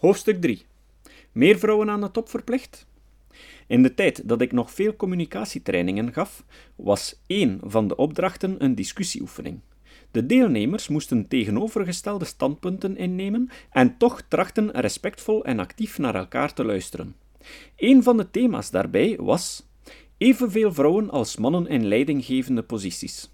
Hoofdstuk 3. Meer vrouwen aan de top verplicht? In de tijd dat ik nog veel communicatietrainingen gaf, was één van de opdrachten een discussieoefening. De deelnemers moesten tegenovergestelde standpunten innemen en toch trachten respectvol en actief naar elkaar te luisteren. Een van de thema's daarbij was evenveel vrouwen als mannen in leidinggevende posities.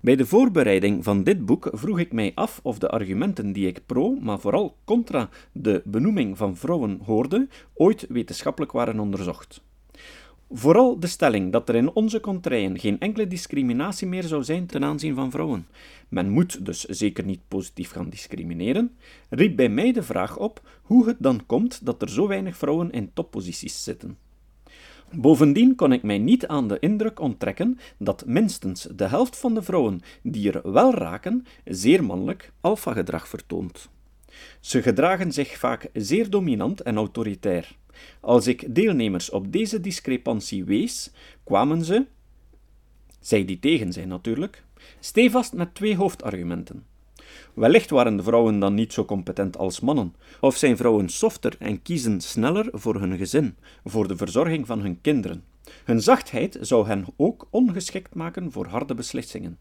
Bij de voorbereiding van dit boek vroeg ik mij af of de argumenten die ik pro, maar vooral contra de benoeming van vrouwen hoorde, ooit wetenschappelijk waren onderzocht. Vooral de stelling dat er in onze contraien geen enkele discriminatie meer zou zijn ten aanzien van vrouwen, men moet dus zeker niet positief gaan discrimineren, riep bij mij de vraag op hoe het dan komt dat er zo weinig vrouwen in topposities zitten. Bovendien kon ik mij niet aan de indruk onttrekken dat minstens de helft van de vrouwen die er wel raken, zeer mannelijk alfagedrag vertoont. Ze gedragen zich vaak zeer dominant en autoritair. Als ik deelnemers op deze discrepantie wees, kwamen ze, zij die tegen zijn natuurlijk, stevast met twee hoofdargumenten. Wellicht waren de vrouwen dan niet zo competent als mannen, of zijn vrouwen softer en kiezen sneller voor hun gezin, voor de verzorging van hun kinderen. Hun zachtheid zou hen ook ongeschikt maken voor harde beslissingen.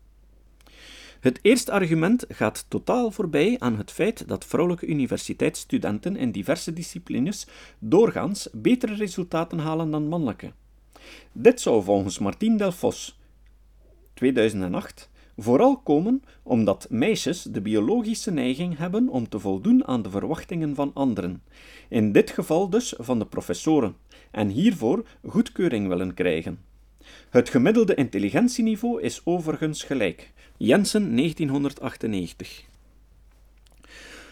Het eerste argument gaat totaal voorbij aan het feit dat vrouwelijke universiteitsstudenten in diverse disciplines doorgaans betere resultaten halen dan mannelijke. Dit zou volgens Martien Delfos 2008 vooral komen omdat meisjes de biologische neiging hebben om te voldoen aan de verwachtingen van anderen, in dit geval dus van de professoren, en hiervoor goedkeuring willen krijgen. Het gemiddelde intelligentieniveau is overigens gelijk. Jensen 1998.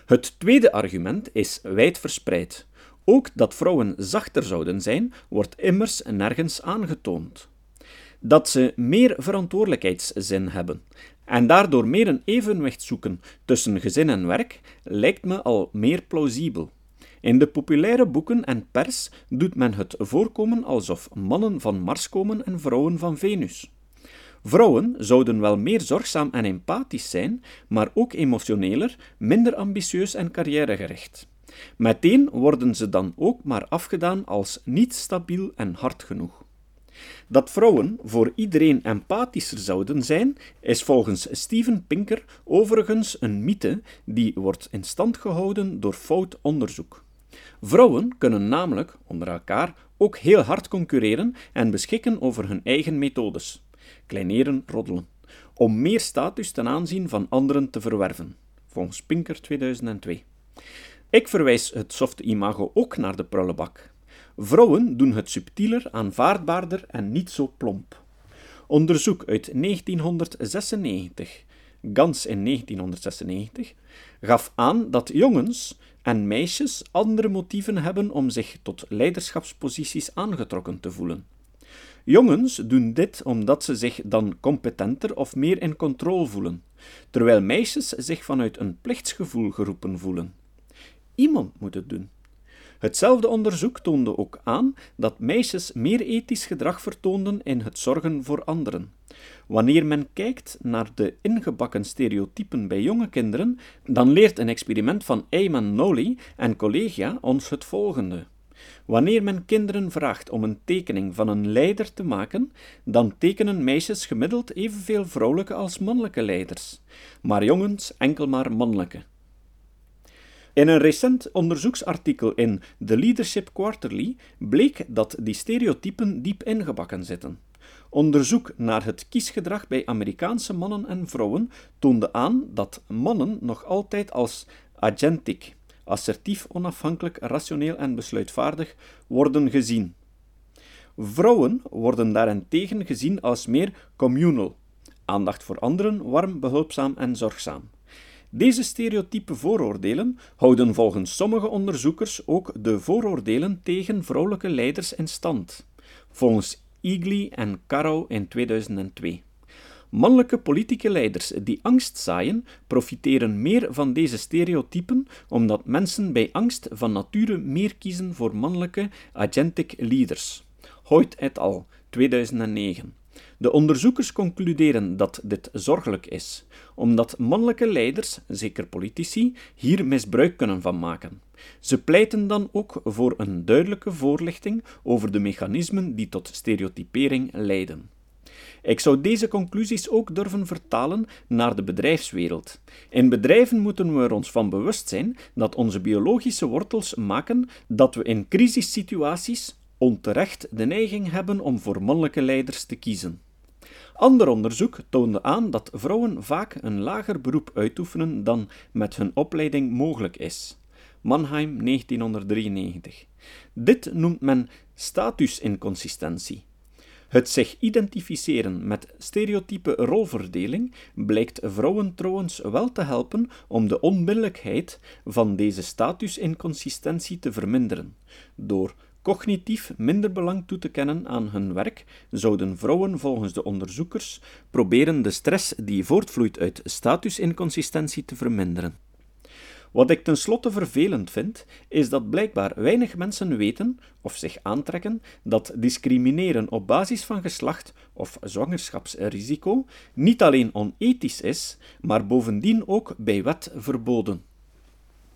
Het tweede argument is wijdverspreid. Ook dat vrouwen zachter zouden zijn, wordt immers nergens aangetoond dat ze meer verantwoordelijkheidszin hebben en daardoor meer een evenwicht zoeken tussen gezin en werk, lijkt me al meer plausibel. In de populaire boeken en pers doet men het voorkomen alsof mannen van Mars komen en vrouwen van Venus. Vrouwen zouden wel meer zorgzaam en empathisch zijn, maar ook emotioneler, minder ambitieus en carrièregericht. Meteen worden ze dan ook maar afgedaan als niet stabiel en hard genoeg. Dat vrouwen voor iedereen empathischer zouden zijn, is volgens Steven Pinker overigens een mythe die wordt in stand gehouden door fout onderzoek. Vrouwen kunnen namelijk onder elkaar ook heel hard concurreren en beschikken over hun eigen methodes, kleineren, roddelen, om meer status ten aanzien van anderen te verwerven, volgens Pinker 2002. Ik verwijs het softe imago ook naar de prullenbak. Vrouwen doen het subtieler, aanvaardbaarder en niet zo plomp. Onderzoek uit 1996, Gans in 1996, gaf aan dat jongens en meisjes andere motieven hebben om zich tot leiderschapsposities aangetrokken te voelen. Jongens doen dit omdat ze zich dan competenter of meer in controle voelen, terwijl meisjes zich vanuit een plichtsgevoel geroepen voelen. Iemand moet het doen. Hetzelfde onderzoek toonde ook aan dat meisjes meer ethisch gedrag vertoonden in het zorgen voor anderen. Wanneer men kijkt naar de ingebakken stereotypen bij jonge kinderen, dan leert een experiment van Ayman Noli en collega ons het volgende. Wanneer men kinderen vraagt om een tekening van een leider te maken, dan tekenen meisjes gemiddeld evenveel vrouwelijke als mannelijke leiders, maar jongens enkel maar mannelijke. In een recent onderzoeksartikel in The Leadership Quarterly bleek dat die stereotypen diep ingebakken zitten. Onderzoek naar het kiesgedrag bij Amerikaanse mannen en vrouwen toonde aan dat mannen nog altijd als agentic, assertief, onafhankelijk, rationeel en besluitvaardig, worden gezien. Vrouwen worden daarentegen gezien als meer communal, aandacht voor anderen, warm, behulpzaam en zorgzaam. Deze stereotype vooroordelen houden volgens sommige onderzoekers ook de vooroordelen tegen vrouwelijke leiders in stand, volgens Eagly en Caro in 2002. Mannelijke politieke leiders die angst zaaien, profiteren meer van deze stereotypen, omdat mensen bij angst van nature meer kiezen voor mannelijke agentic leaders. Hoyt et al. 2009. De onderzoekers concluderen dat dit zorgelijk is, omdat mannelijke leiders, zeker politici, hier misbruik kunnen van maken. Ze pleiten dan ook voor een duidelijke voorlichting over de mechanismen die tot stereotypering leiden. Ik zou deze conclusies ook durven vertalen naar de bedrijfswereld. In bedrijven moeten we er ons van bewust zijn dat onze biologische wortels maken dat we in crisissituaties onterecht de neiging hebben om voor mannelijke leiders te kiezen. Ander onderzoek toonde aan dat vrouwen vaak een lager beroep uitoefenen dan met hun opleiding mogelijk is. Mannheim 1993. Dit noemt men statusinconsistentie. Het zich identificeren met stereotype rolverdeling blijkt vrouwen trouwens wel te helpen om de onmiddellijkheid van deze statusinconsistentie te verminderen. Door cognitief minder belang toe te kennen aan hun werk, zouden vrouwen volgens de onderzoekers proberen de stress die voortvloeit uit statusinconsistentie te verminderen. Wat ik tenslotte vervelend vind, is dat blijkbaar weinig mensen weten of zich aantrekken dat discrimineren op basis van geslacht of zwangerschapsrisico niet alleen onethisch is, maar bovendien ook bij wet verboden.